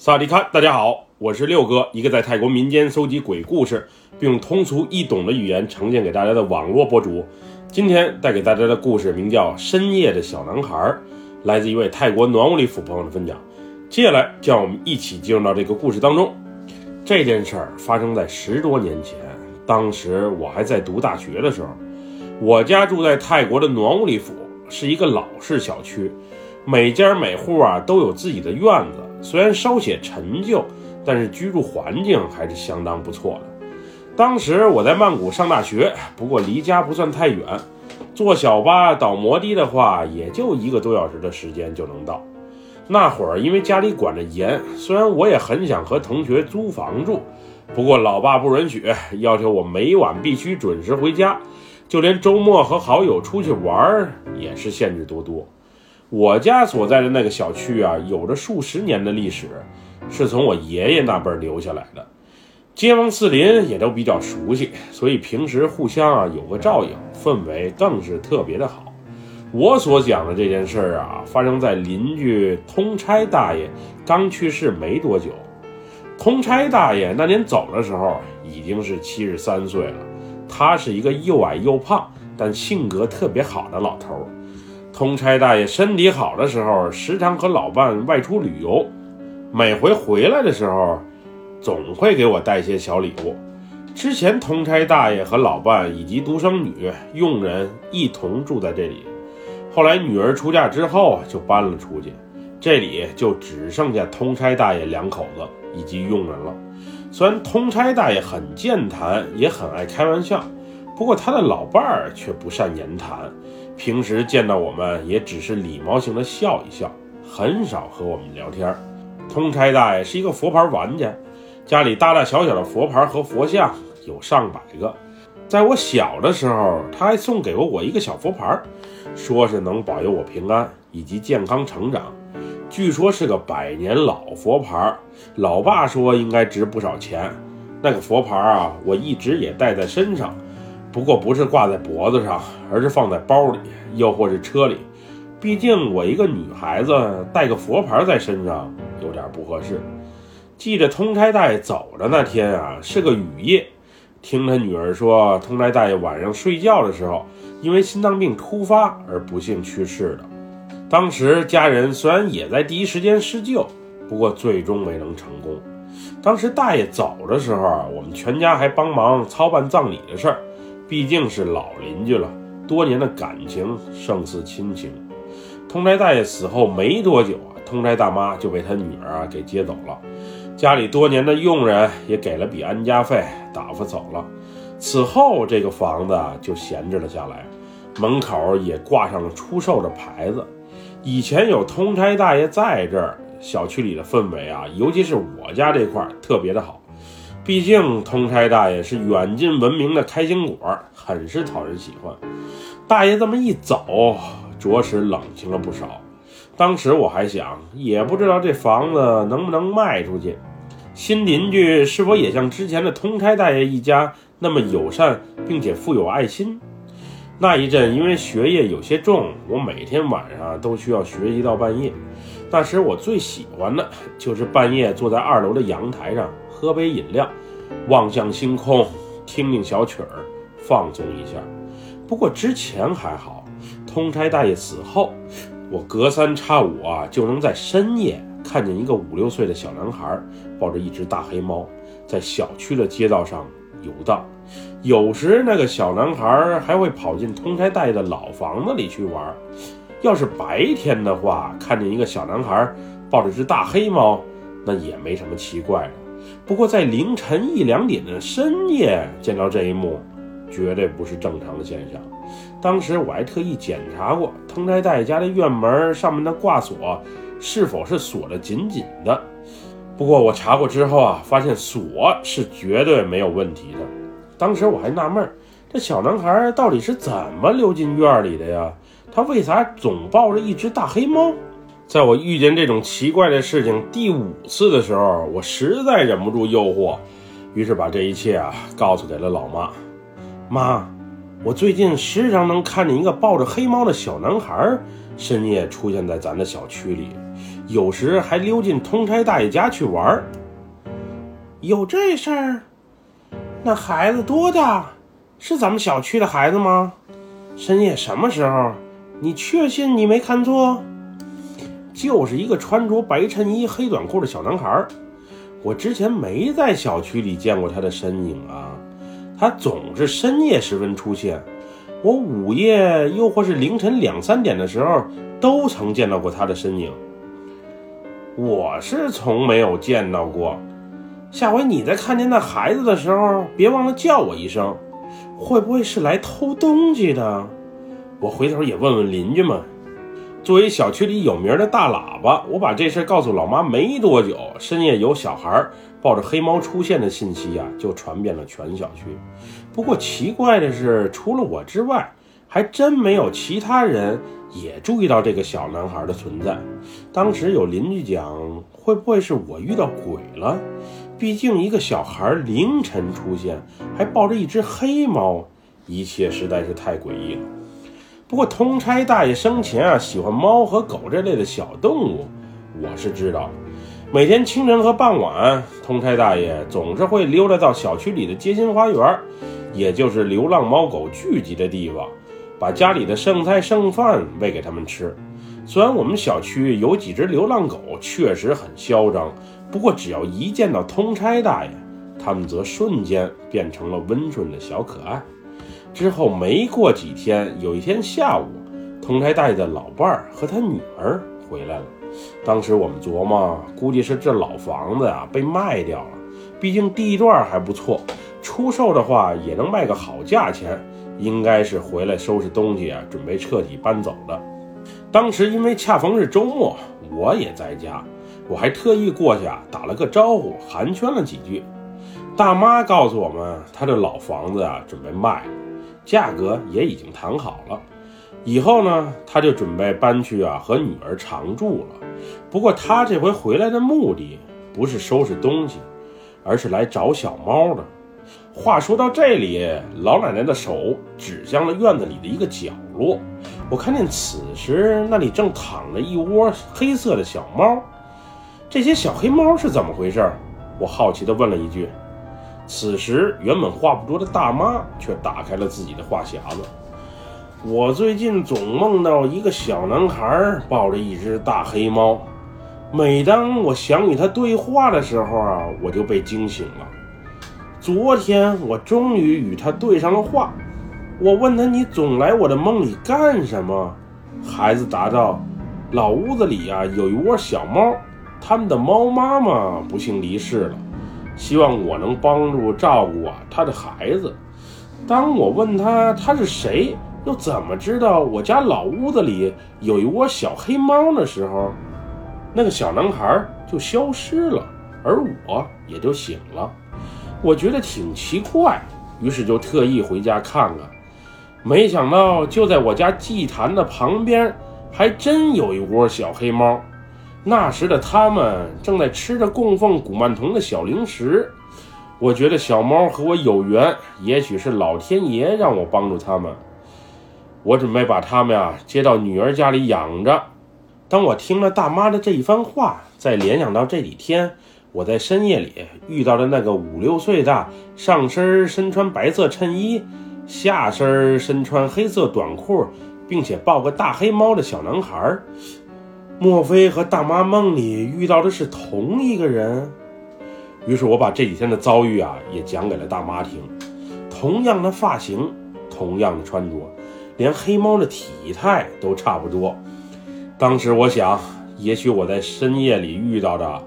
萨迪卡，大家好，我是六哥，一个在泰国民间搜集鬼故事，并用通俗易懂的语言呈现给大家的网络博主。今天带给大家的故事名叫《深夜的小男孩》，来自一位泰国暖屋里府朋友的分享。接下来，就让我们一起进入到这个故事当中。这件事儿发生在十多年前，当时我还在读大学的时候。我家住在泰国的暖屋里府，是一个老式小区，每家每户啊都有自己的院子。虽然稍显陈旧，但是居住环境还是相当不错的。当时我在曼谷上大学，不过离家不算太远，坐小巴倒摩的的话，也就一个多小时的时间就能到。那会儿因为家里管得严，虽然我也很想和同学租房住，不过老爸不允许，要求我每晚必须准时回家，就连周末和好友出去玩也是限制多多。我家所在的那个小区啊，有着数十年的历史，是从我爷爷那辈留下来的，街坊四邻也都比较熟悉，所以平时互相啊有个照应，氛围更是特别的好。我所讲的这件事儿啊，发生在邻居通差大爷刚去世没多久。通差大爷那年走的时候已经是七十三岁了，他是一个又矮又胖，但性格特别好的老头儿。通差大爷身体好的时候，时常和老伴外出旅游，每回回来的时候，总会给我带些小礼物。之前，通差大爷和老伴以及独生女、佣人一同住在这里。后来，女儿出嫁之后就搬了出去，这里就只剩下通差大爷两口子以及佣人了。虽然通差大爷很健谈，也很爱开玩笑，不过他的老伴儿却不善言谈。平时见到我们也只是礼貌性的笑一笑，很少和我们聊天。通差大爷是一个佛牌玩家，家里大大小小的佛牌和佛像有上百个。在我小的时候，他还送给过我一个小佛牌，说是能保佑我平安以及健康成长。据说是个百年老佛牌，老爸说应该值不少钱。那个佛牌啊，我一直也带在身上。不过不是挂在脖子上，而是放在包里，又或是车里。毕竟我一个女孩子带个佛牌在身上有点不合适。记着通差大爷走的那天啊，是个雨夜。听他女儿说，通差大爷晚上睡觉的时候，因为心脏病突发而不幸去世的。当时家人虽然也在第一时间施救，不过最终没能成功。当时大爷走的时候，我们全家还帮忙操办葬礼的事儿。毕竟是老邻居了，多年的感情胜似亲情。通差大爷死后没多久啊，通差大妈就被他女儿啊给接走了，家里多年的佣人也给了笔安家费，打发走了。此后这个房子就闲置了下来，门口也挂上了出售的牌子。以前有通差大爷在这儿，小区里的氛围啊，尤其是我家这块儿特别的好。毕竟通差大爷是远近闻名的开心果，很是讨人喜欢。大爷这么一走，着实冷清了不少。当时我还想，也不知道这房子能不能卖出去。新邻居是否也像之前的通差大爷一家那么友善，并且富有爱心？那一阵因为学业有些重，我每天晚上都需要学习到半夜。那时我最喜欢的就是半夜坐在二楼的阳台上。喝杯饮料，望向星空，听听小曲儿，放松一下。不过之前还好，通差大爷死后，我隔三差五啊就能在深夜看见一个五六岁的小男孩抱着一只大黑猫，在小区的街道上游荡。有时那个小男孩还会跑进通差大爷的老房子里去玩。要是白天的话，看见一个小男孩抱着只大黑猫，那也没什么奇怪的。不过，在凌晨一两点的深夜见到这一幕，绝对不是正常的现象。当时我还特意检查过通差大爷家的院门上面的挂锁是否是锁得紧紧的。不过我查过之后啊，发现锁是绝对没有问题的。当时我还纳闷，这小男孩到底是怎么溜进院里的呀？他为啥总抱着一只大黑猫？在我遇见这种奇怪的事情第五次的时候，我实在忍不住诱惑，于是把这一切啊告诉给了老妈。妈，我最近时常能看见一个抱着黑猫的小男孩深夜出现在咱的小区里，有时还溜进通差大爷家去玩儿。有这事儿？那孩子多大？是咱们小区的孩子吗？深夜什么时候？你确信你没看错？就是一个穿着白衬衣、黑短裤的小男孩。我之前没在小区里见过他的身影啊。他总是深夜时分出现，我午夜又或是凌晨两三点的时候，都曾见到过他的身影。我是从没有见到过。下回你再看见那孩子的时候，别忘了叫我一声。会不会是来偷东西的？我回头也问问邻居们。作为小区里有名的大喇叭，我把这事告诉老妈没多久，深夜有小孩抱着黑猫出现的信息呀，就传遍了全小区。不过奇怪的是，除了我之外，还真没有其他人也注意到这个小男孩的存在。当时有邻居讲，会不会是我遇到鬼了？毕竟一个小孩凌晨出现，还抱着一只黑猫，一切实在是太诡异了。不过通差大爷生前啊喜欢猫和狗这类的小动物，我是知道。每天清晨和傍晚，通差大爷总是会溜达到小区里的街心花园，也就是流浪猫狗聚集的地方，把家里的剩菜剩饭喂给他们吃。虽然我们小区有几只流浪狗，确实很嚣张。不过，只要一见到通差大爷，他们则瞬间变成了温顺的小可爱。之后没过几天，有一天下午，通差大爷的老伴儿和他女儿回来了。当时我们琢磨，估计是这老房子啊被卖掉了，毕竟地段还不错，出售的话也能卖个好价钱。应该是回来收拾东西啊，准备彻底搬走的。当时因为恰逢是周末，我也在家。我还特意过去啊，打了个招呼，寒暄了几句。大妈告诉我们，她这老房子啊，准备卖了，价格也已经谈好了。以后呢，她就准备搬去啊，和女儿常住了。不过她这回回来的目的不是收拾东西，而是来找小猫的。话说到这里，老奶奶的手指向了院子里的一个角落，我看见此时那里正躺着一窝黑色的小猫。这些小黑猫是怎么回事？我好奇地问了一句。此时，原本话不多的大妈却打开了自己的话匣子。我最近总梦到一个小男孩抱着一只大黑猫，每当我想与他对话的时候啊，我就被惊醒了。昨天我终于与他对上了话。我问他：“你总来我的梦里干什么？”孩子答道：“老屋子里啊，有一窝小猫。”他们的猫妈妈不幸离世了，希望我能帮助照顾啊他的孩子。当我问他他是谁，又怎么知道我家老屋子里有一窝小黑猫的时候，那个小男孩就消失了，而我也就醒了。我觉得挺奇怪，于是就特意回家看看。没想到就在我家祭坛的旁边，还真有一窝小黑猫。那时的他们正在吃着供奉古曼童的小零食，我觉得小猫和我有缘，也许是老天爷让我帮助他们。我准备把他们呀接到女儿家里养着。当我听了大妈的这一番话，再联想到这几天我在深夜里遇到的那个五六岁大、上身身穿白色衬衣、下身身穿黑色短裤，并且抱个大黑猫的小男孩。莫非和大妈梦里遇到的是同一个人？于是我把这几天的遭遇啊也讲给了大妈听。同样的发型，同样的穿着，连黑猫的体态都差不多。当时我想，也许我在深夜里遇到的，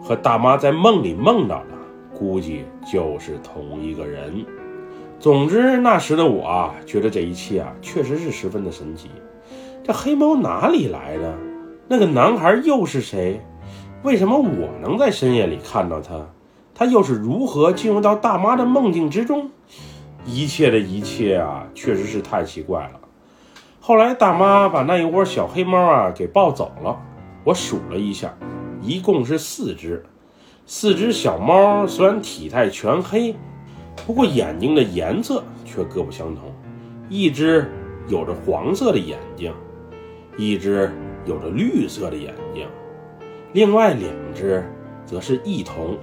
和大妈在梦里梦到的，估计就是同一个人。总之，那时的我啊，觉得这一切啊，确实是十分的神奇。这黑猫哪里来的？那个男孩又是谁？为什么我能在深夜里看到他？他又是如何进入到大妈的梦境之中？一切的一切啊，确实是太奇怪了。后来大妈把那一窝小黑猫啊给抱走了。我数了一下，一共是四只。四只小猫虽然体态全黑，不过眼睛的颜色却各不相同。一只有着黄色的眼睛，一只。有着绿色的眼睛，另外两只则是异瞳，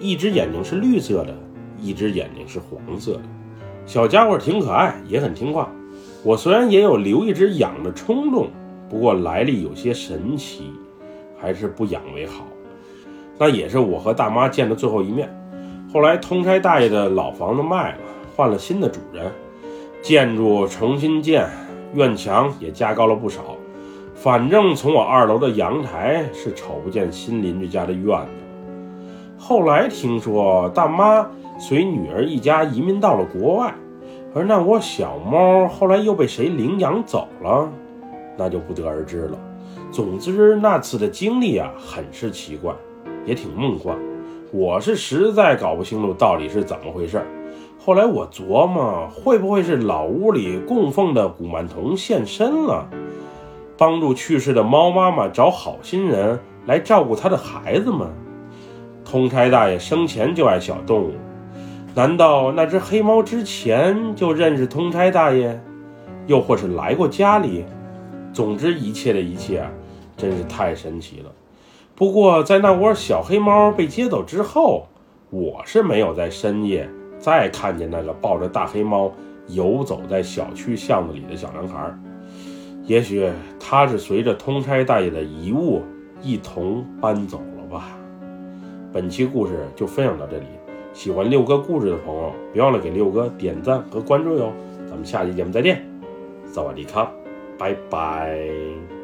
一只眼睛是绿色的，一只眼睛是黄色的。小家伙挺可爱，也很听话。我虽然也有留一只养的冲动，不过来历有些神奇，还是不养为好。那也是我和大妈见的最后一面。后来通差大爷的老房子卖了，换了新的主人，建筑重新建，院墙也加高了不少。反正从我二楼的阳台是瞅不见新邻居家的院子。后来听说大妈随女儿一家移民到了国外。而那窝小猫后来又被谁领养走了，那就不得而知了。总之那次的经历啊，很是奇怪，也挺梦幻。我是实在搞不清楚到底是怎么回事。后来我琢磨，会不会是老屋里供奉的古曼童现身了，帮助去世的猫妈妈找好心人来照顾她的孩子们？通差大爷生前就爱小动物。难道那只黑猫之前就认识通差大爷，又或是来过家里？总之，一切的一切，真是太神奇了。不过，在那窝小黑猫被接走之后，我是没有在深夜再看见那个抱着大黑猫游走在小区巷子里的小男孩。也许他是随着通差大爷的遗物一同搬走了吧。本期故事就分享到这里。喜欢六哥故事的朋友，别忘了给六哥点赞和关注哟！咱们下期节目再见，萨瓦迪卡，拜拜。